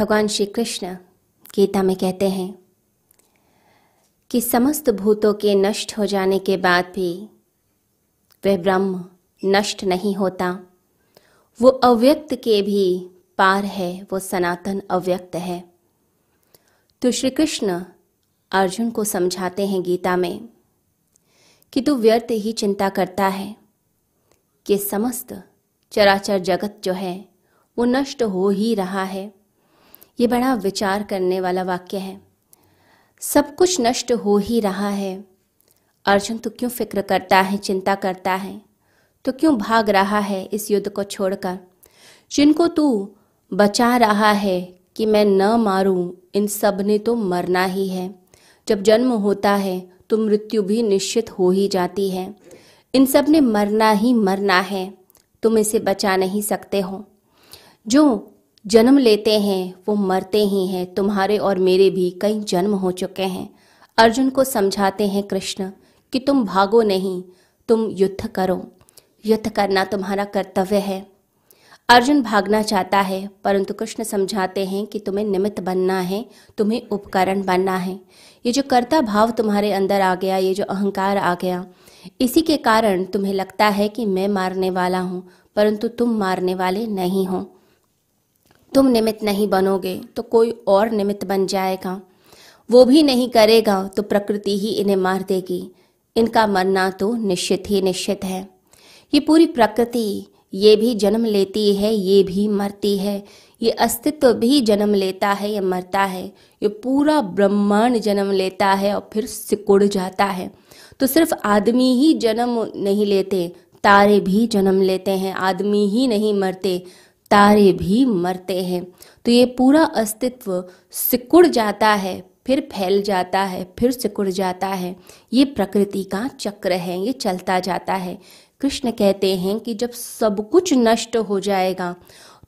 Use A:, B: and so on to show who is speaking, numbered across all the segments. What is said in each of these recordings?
A: भगवान श्री कृष्ण गीता में कहते हैं कि समस्त भूतों के नष्ट हो जाने के बाद भी वह ब्रह्म नष्ट नहीं होता। वो अव्यक्त के भी पार है, वो सनातन अव्यक्त है। तो श्री कृष्ण अर्जुन को समझाते हैं गीता में कि तू व्यर्थ ही चिंता करता है कि समस्त चराचर जगत जो है, वो नष्ट हो ही रहा है। ये बड़ा विचार करने वाला वाक्य है। सब कुछ नष्ट हो ही रहा है। अर्जुन तो क्यों फ़िक्र करता है, चिंता करता है? तो क्यों भाग रहा है इस युद्ध को छोड़कर? जिनको तू बचा रहा है कि मैं न मारूं, इन सबने तो मरना ही है। जब जन्म होता है तो मृत्यु भी निश्चित हो ही जाती है। इन सबने मरना ही मरना है। तुम इसे बचा नहीं सकते हो। जो जन्म लेते हैं, वो मरते ही हैं, तुम्हारे और मेरे भी कई जन्म हो चुके हैं। अर्जुन को समझाते हैं कृष्ण कि तुम भागो नहीं, तुम युद्ध करो। युद्ध करना तुम्हारा कर्तव्य है। अर्जुन भागना चाहता है, परंतु कृष्ण समझाते हैं कि तुम्हें निमित्त बनना है, तुम्हें उपकरण बनना है। ये जो कर्ता भाव तुम्हारे अंदर आ गया, ये जो अहंकार आ गया, इसी के कारण तुम्हें लगता है कि मैं मारने वाला हूँ, परंतु तुम मारने वाले नहीं हो। तुम निमित्त नहीं बनोगे तो कोई और निमित्त बन जाएगा। वो भी नहीं करेगा तो प्रकृति ही इन्हें मार देगी। इनका मरना तो निश्चित ही निश्चित है। ये पूरी प्रकृति, ये भी जन्म लेती है, ये भी मरती है। ये अस्तित्व भी जन्म लेता है, ये मरता है। ये पूरा ब्रह्मांड जन्म लेता है और फिर सिकुड़ जाता है। तो सिर्फ़ आदमी ही जन्म नहीं लेते, तारे भी जन्म लेते हैं, आदमी ही नहीं मरते। तारे भी मरते हैं। तो ये पूरा अस्तित्व सिकुड़ जाता है, फिर फैल जाता है, फिर सिकुड़ जाता है। ये प्रकृति का चक्र है, ये चलता जाता है। कृष्ण कहते हैं कि जब सब कुछ नष्ट हो जाएगा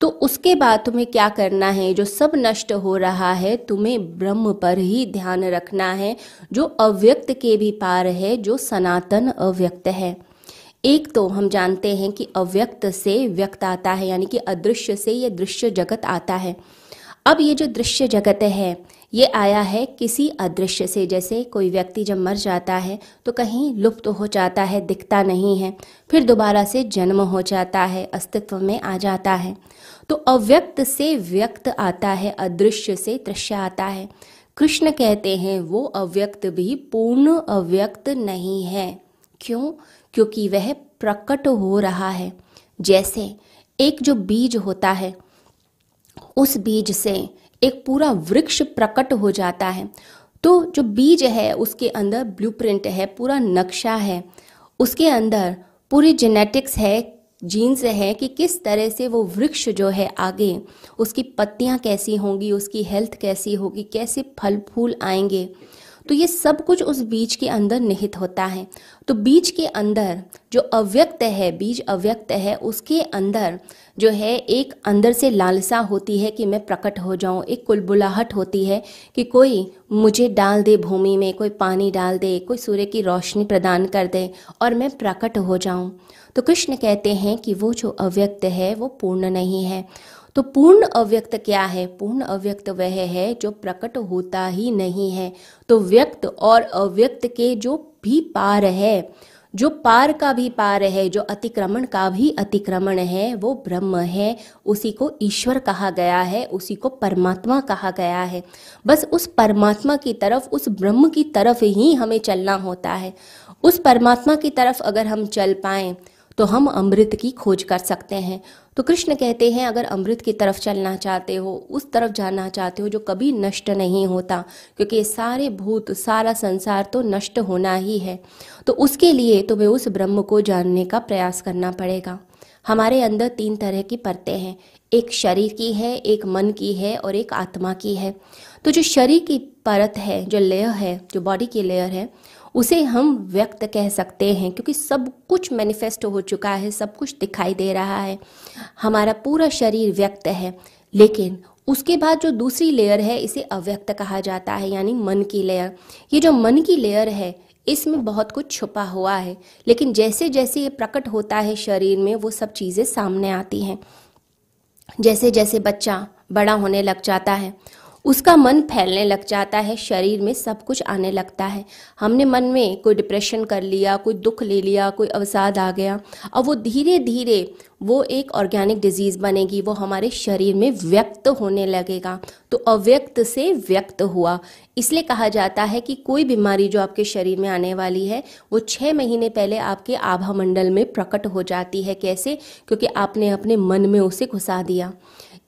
A: तो उसके बाद तुम्हें क्या करना है? जो सब नष्ट हो रहा है, तुम्हें ब्रह्म पर ही ध्यान रखना है। जो अव्यक्त के भी पार है, जो सनातन अव्यक्त है। एक तो हम जानते हैं कि अव्यक्त से व्यक्त आता है, यानी कि अदृश्य से ये दृश्य जगत आता है। अब ये जो दृश्य जगत है, ये आया है किसी अदृश्य से। जैसे कोई व्यक्ति जब मर जाता है तो कहीं लुप्त हो जाता है, दिखता नहीं है। फिर दोबारा से जन्म हो जाता है, अस्तित्व में आ जाता है। तो अव्यक्त से व्यक्त आता है, अदृश्य से दृश्य आता है। कृष्ण कहते हैं, वो अव्यक्त भी पूर्ण अव्यक्त नहीं है। क्यों? क्योंकि वह प्रकट हो रहा है। जैसे एक जो बीज होता है, उस बीज से एक पूरा वृक्ष प्रकट हो जाता है। तो जो बीज है, उसके अंदर ब्लूप्रिंट है, पूरा नक्शा है। उसके अंदर पूरी जेनेटिक्स है जीन्स है कि किस तरह से वो वृक्ष जो है आगे, उसकी पत्तियाँ कैसी होंगी, उसकी हेल्थ कैसी होगी, कैसे फल फूल आएँगे। तो ये सब कुछ उस बीज के अंदर निहित होता है। तो बीज के अंदर जो अव्यक्त है, बीज अव्यक्त है, उसके अंदर जो है, एक अंदर से लालसा होती है कि मैं प्रकट हो जाऊँ, एक कुलबुलाहट होती है कि कोई मुझे डाल दे भूमि में, कोई पानी डाल दे, कोई सूर्य की रोशनी प्रदान कर दे और मैं प्रकट हो जाऊँ। तो कृष्ण कहते हैं कि वो जो अव्यक्त है, वो पूर्ण नहीं है। तो पूर्ण अव्यक्त क्या है? पूर्ण अव्यक्त वह है जो प्रकट होता ही नहीं है। तो व्यक्त और अव्यक्त के जो भी पार है, जो पार का भी पार है, जो अतिक्रमण का भी अतिक्रमण है, वो ब्रह्म है। उसी को ईश्वर कहा गया है, उसी को परमात्मा कहा गया है। बस उस परमात्मा की तरफ़, उस ब्रह्म की तरफ़ ही हमें चलना होता है। उस परमात्मा की तरफ़ अगर हम चल पाएँ तो हम अमृत की खोज कर सकते हैं। तो कृष्ण कहते हैं, अगर अमृत की तरफ़ चलना चाहते हो, उस तरफ़ जाना चाहते हो जो कभी नष्ट नहीं होता, क्योंकि सारे भूत, सारा संसार तो नष्ट होना ही है। तो उसके लिए तुम्हें उस ब्रह्म को जानने का प्रयास करना पड़ेगा। हमारे अंदर तीन तरह की परतें हैं, एक शरीर की है, एक मन की है और एक आत्मा की है। तो जो शरीर की परत है, जो लेयर है, जो बॉडी की लेयर है उसे हम व्यक्त कह सकते हैं, क्योंकि सब कुछ मैनिफेस्ट हो चुका है, सब कुछ दिखाई दे रहा है। हमारा पूरा शरीर व्यक्त है, लेकिन उसके बाद जो दूसरी लेयर है, इसे अव्यक्त कहा जाता है, यानी मन की लेयर ये जो मन की लेयर है, इसमें बहुत कुछ छुपा हुआ है, लेकिन जैसे जैसे ये प्रकट होता है शरीर में, वो सब चीज़ें सामने आती हैं। जैसे जैसे बच्चा बड़ा होने लग जाता है उसका मन फैलने लग जाता है, शरीर में सब कुछ आने लगता है। हमने मन में कोई डिप्रेशन कर लिया, कोई दुख ले लिया, कोई अवसाद आ गया और वो धीरे धीरे वो एक ऑर्गेनिक डिज़ीज़ बनेगी, वो हमारे शरीर में व्यक्त होने लगेगा। तो अव्यक्त से व्यक्त हुआ। इसलिए कहा जाता है कि कोई बीमारी जो आपके शरीर में आने वाली है, वो छः महीने पहले आपके आभा मंडल में प्रकट हो जाती है। कैसे? क्योंकि आपने अपने मन में उसे घुसा दिया।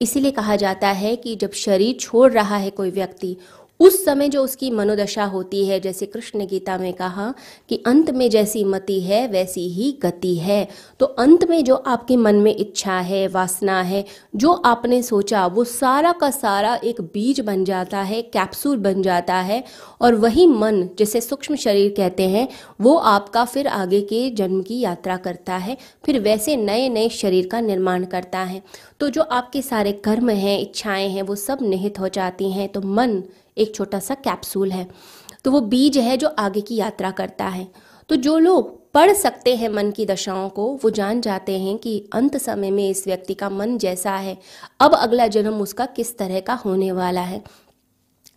A: इसीलिए कहा जाता है कि जब शरीर छोड़ रहा है कोई व्यक्ति उस समय जो उसकी मनोदशा होती है, जैसे कृष्ण गीता में कहा कि अंत में जैसी मति है, वैसी ही गति है। तो अंत में जो आपके मन में इच्छा है, वासना है, जो आपने सोचा, वो सारा का सारा एक बीज बन जाता है, कैप्सूल बन जाता है, और वही मन, जिसे सूक्ष्म शरीर कहते हैं, वो आपका फिर आगे के जन्म की यात्रा करता है, फिर वैसे नए नए शरीर का निर्माण करता है। तो जो आपके सारे कर्म हैं, इच्छाएँ हैं, वो सब निहित हो जाती हैं। तो मन एक छोटा सा कैप्सूल है। तो वो बीज है जो आगे की यात्रा करता है। तो जो लोग पढ़ सकते हैं मन की दशाओं को, वो जान जाते हैं कि अंत समय में इस व्यक्ति का मन जैसा है। अब अगला जन्म उसका किस तरह का होने वाला है?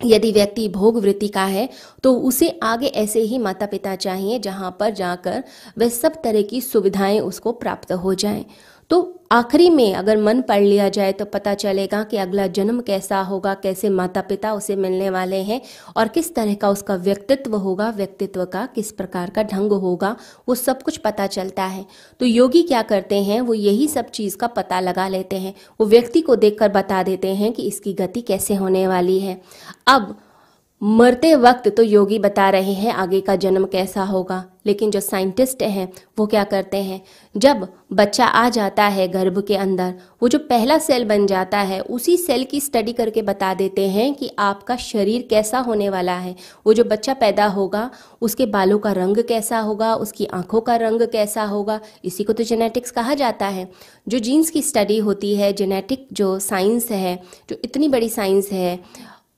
A: यदि व्यक्ति भोग वृत्ति का है तो उसे आगे ऐसे ही माता पिता चाहिए जहाँ पर जाकर वह सब तरह की सुविधाएँ उसको प्राप्त हो जाएँ। तो आखिरी में अगर मन पढ़ लिया जाए तो पता चलेगा कि अगला जन्म कैसा होगा, कैसे माता पिता उसे मिलने वाले हैं और किस तरह का उसका व्यक्तित्व होगा, व्यक्तित्व का किस प्रकार का ढंग होगा, वो सब कुछ पता चलता है। तो योगी क्या करते हैं, वो यही सब चीज़ का पता लगा लेते हैं। वो व्यक्ति को देखकर बता देते हैं कि इसकी गति कैसे होने वाली है। अब मरते वक्त तो योगी बता रहे हैं आगे का जन्म कैसा होगा। लेकिन जो साइंटिस्ट हैं, वो क्या करते हैं? जब बच्चा आ जाता है गर्भ के अंदर, वो जो पहला सेल बन जाता है, उसी सेल की स्टडी करके बता देते हैं कि आपका शरीर कैसा होने वाला है। वो जो बच्चा पैदा होगा, उसके बालों का रंग कैसा होगा, उसकी आँखों का रंग कैसा होगा, इसी को तो जेनेटिक्स कहा जाता है। जो जीन्स की स्टडी होती है जेनेटिक जो साइंस है, जो इतनी बड़ी साइंस है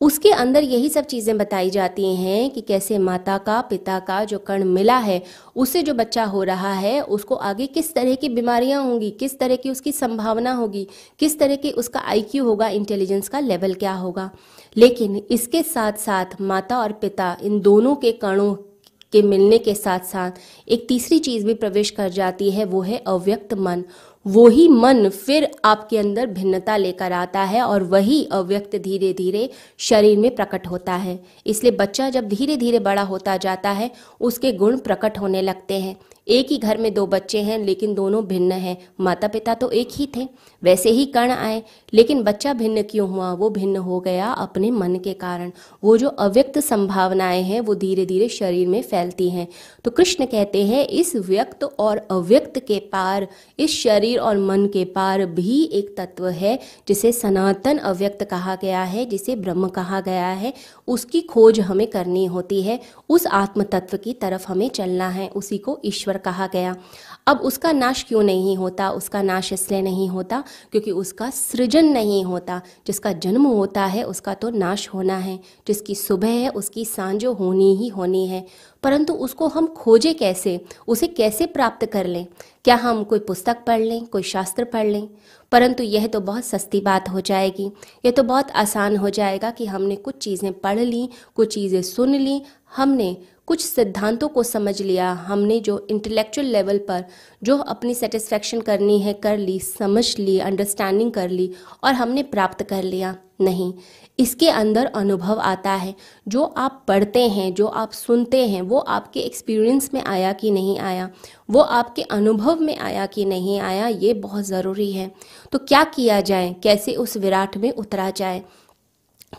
A: उसके अंदर यही सब चीज़ें बताई जाती हैं कि कैसे माता का, पिता का जो कर्ण मिला है, उससे जो बच्चा हो रहा है, उसको आगे किस तरह की बीमारियाँ होंगी, किस तरह की उसकी संभावना होगी, किस तरह की उसका आईक्यू होगा इंटेलिजेंस का लेवल क्या होगा। लेकिन इसके साथ साथ माता और पिता इन दोनों के कणों के मिलने के साथ साथ एक तीसरी चीज़ भी प्रवेश कर जाती है, वो है अव्यक्त मन। वही मन फिर आपके अंदर भिन्नता लेकर आता है और वही अव्यक्त धीरे धीरे शरीर में प्रकट होता है। इसलिए बच्चा जब धीरे धीरे बड़ा होता जाता है, उसके गुण प्रकट होने लगते हैं। एक ही घर में दो बच्चे हैं, लेकिन दोनों भिन्न हैं। माता पिता तो एक ही थे, वैसे ही कर्ण आए। लेकिन बच्चा भिन्न क्यों हुआ? वो भिन्न हो गया अपने मन के कारण। वो जो अव्यक्त संभावनाएँ हैं, वो धीरे धीरे शरीर में फैलती हैं। तो कृष्ण कहते हैं, इस व्यक्त और अव्यक्त के पार, इस शरीर और मन के पार भी एक तत्व है, जिसे सनातन अव्यक्त कहा गया है, जिसे ब्रह्म कहा गया है। उसकी खोज हमें करनी होती है। उस आत्म तत्व की तरफ़ हमें चलना है। उसी को ईश्वर कहा गया। अब उसका नाश क्यों नहीं होता? उसका नाश इसलिए नहीं होता क्योंकि उसका सृजन नहीं होता। जिसका जन्म होता है, उसका तो नाश होना है। जिसकी सुबह है, उसकी सांझो होनी ही होनी है। परंतु उसको हम खोजे कैसे? उसे कैसे प्राप्त कर लें? क्या हम कोई पुस्तक पढ़ लें, कोई शास्त्र पढ़ लें? परंतु यह तो बहुत सस्ती बात हो जाएगी। यह तो बहुत आसान हो जाएगा कि हमने कुछ चीज़ें पढ़ ली, कुछ चीज़ें सुन ली, हमने कुछ सिद्धांतों को समझ लिया, हमने जो इंटेलेक्चुअल लेवल पर जो अपनी सेटिस्फेक्शन करनी है, कर ली, समझ ली अंडरस्टैंडिंग कर ली और हमने प्राप्त कर लिया। नहीं इसके अंदर अनुभव आता है। जो आप पढ़ते हैं, जो आप सुनते हैं, वो आपके एक्सपीरियंस में आया कि नहीं आया? वो आपके अनुभव में आया कि नहीं आया? ये बहुत ज़रूरी है। तो क्या किया जाए? कैसे उस विराट में उतरा जाए?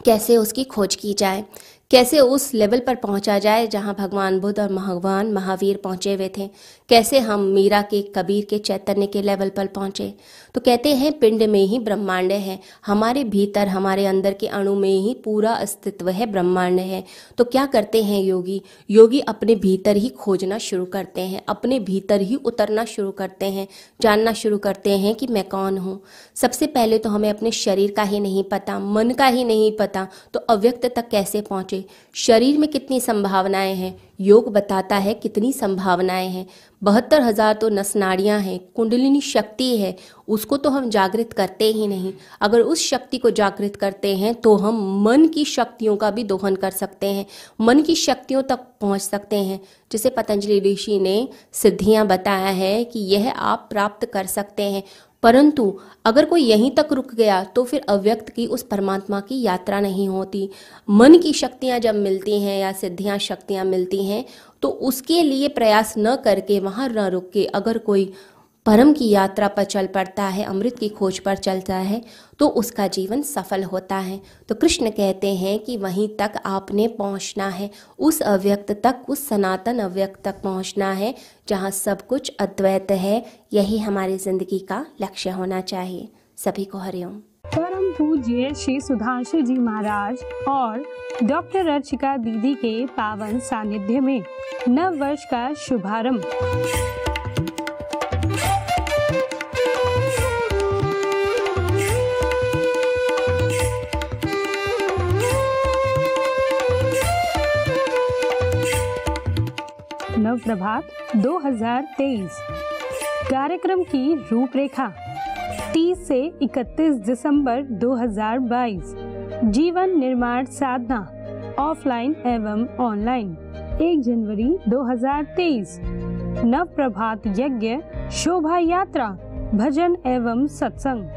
A: कैसे उसकी खोज की जाए? कैसे उस लेवल पर पहुँचा जाए जहाँ भगवान बुद्ध और भगवान महावीर पहुँचे हुए थे? कैसे हम मीरा के, कबीर के, चैतन्य के लेवल पर पहुँचे? तो कहते हैं, पिंड में ही ब्रह्मांड है। हमारे भीतर, हमारे अंदर के अणु में ही पूरा अस्तित्व है, ब्रह्मांड है। तो क्या करते हैं योगी? योगी अपने भीतर ही खोजना शुरू करते हैं, अपने भीतर ही उतरना शुरू करते हैं, जानना शुरू करते हैं कि मैं कौन हूँ। सबसे पहले तो हमें अपने शरीर का ही नहीं पता, मन का ही नहीं पता तो अव्यक्त तक कैसे पहुँचे? शरीर में कितनी संभावनाएँ हैं? योग बताता है कितनी संभावनाएँ हैं। बहत्तर हज़ार तो नसनाड़ियाँ हैं, कुंडलिनी शक्ति है, उसको तो हम जागृत करते ही नहीं। अगर उस शक्ति को जागृत करते हैं तो हम मन की शक्तियों का भी दोहन कर सकते हैं। मन की शक्तियों तक पहुँच सकते हैं। जिसे पतंजलि ऋषि ने सिद्धियाँ बताया है कि यह आप प्राप्त कर सकते हैं। परंतु अगर कोई यहीं तक रुक गया तो फिर अव्यक्त की उस परमात्मा की यात्रा नहीं होती। मन की शक्तियाँ जब मिलती हैं या सिद्धियाँ, शक्तियाँ मिलती हैं तो उसके लिए प्रयास न करके, वहाँ न रुक के अगर कोई परम की यात्रा पर चल पड़ता है, अमृत की खोज पर चलता है तो उसका जीवन सफल होता है। तो कृष्ण कहते हैं कि वहीं तक आपने पहुँचना है। उस अव्यक्त तक, उस सनातन अव्यक्त तक पहुँचना है, जहाँ सब कुछ अद्वैत है। यही हमारी ज़िंदगी का लक्ष्य होना चाहिए। सभी को हरिओम
B: परम पूज्य श्री सुधांशु जी महाराज और डॉक्टर अर्चिका दीदी के पावन सानिध्य में नव वर्ष का शुभारंभ। प्रभात 2023 कार्यक्रम की रूपरेखा 30 से 31 दिसंबर 2022 जीवन निर्माण साधना, ऑफलाइन एवं ऑनलाइन 1 जनवरी 2023 नव प्रभात यज्ञ, शोभा यात्रा, भजन एवं सत्संग।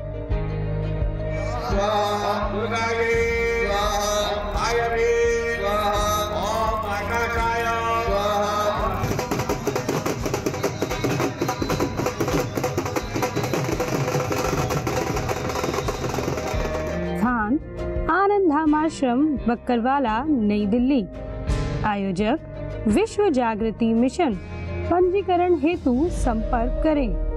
B: आनंद धाम आश्रम बक्करवाला नई दिल्ली। आयोजक विश्व जागृति मिशन। पंजीकरण हेतु संपर्क करें।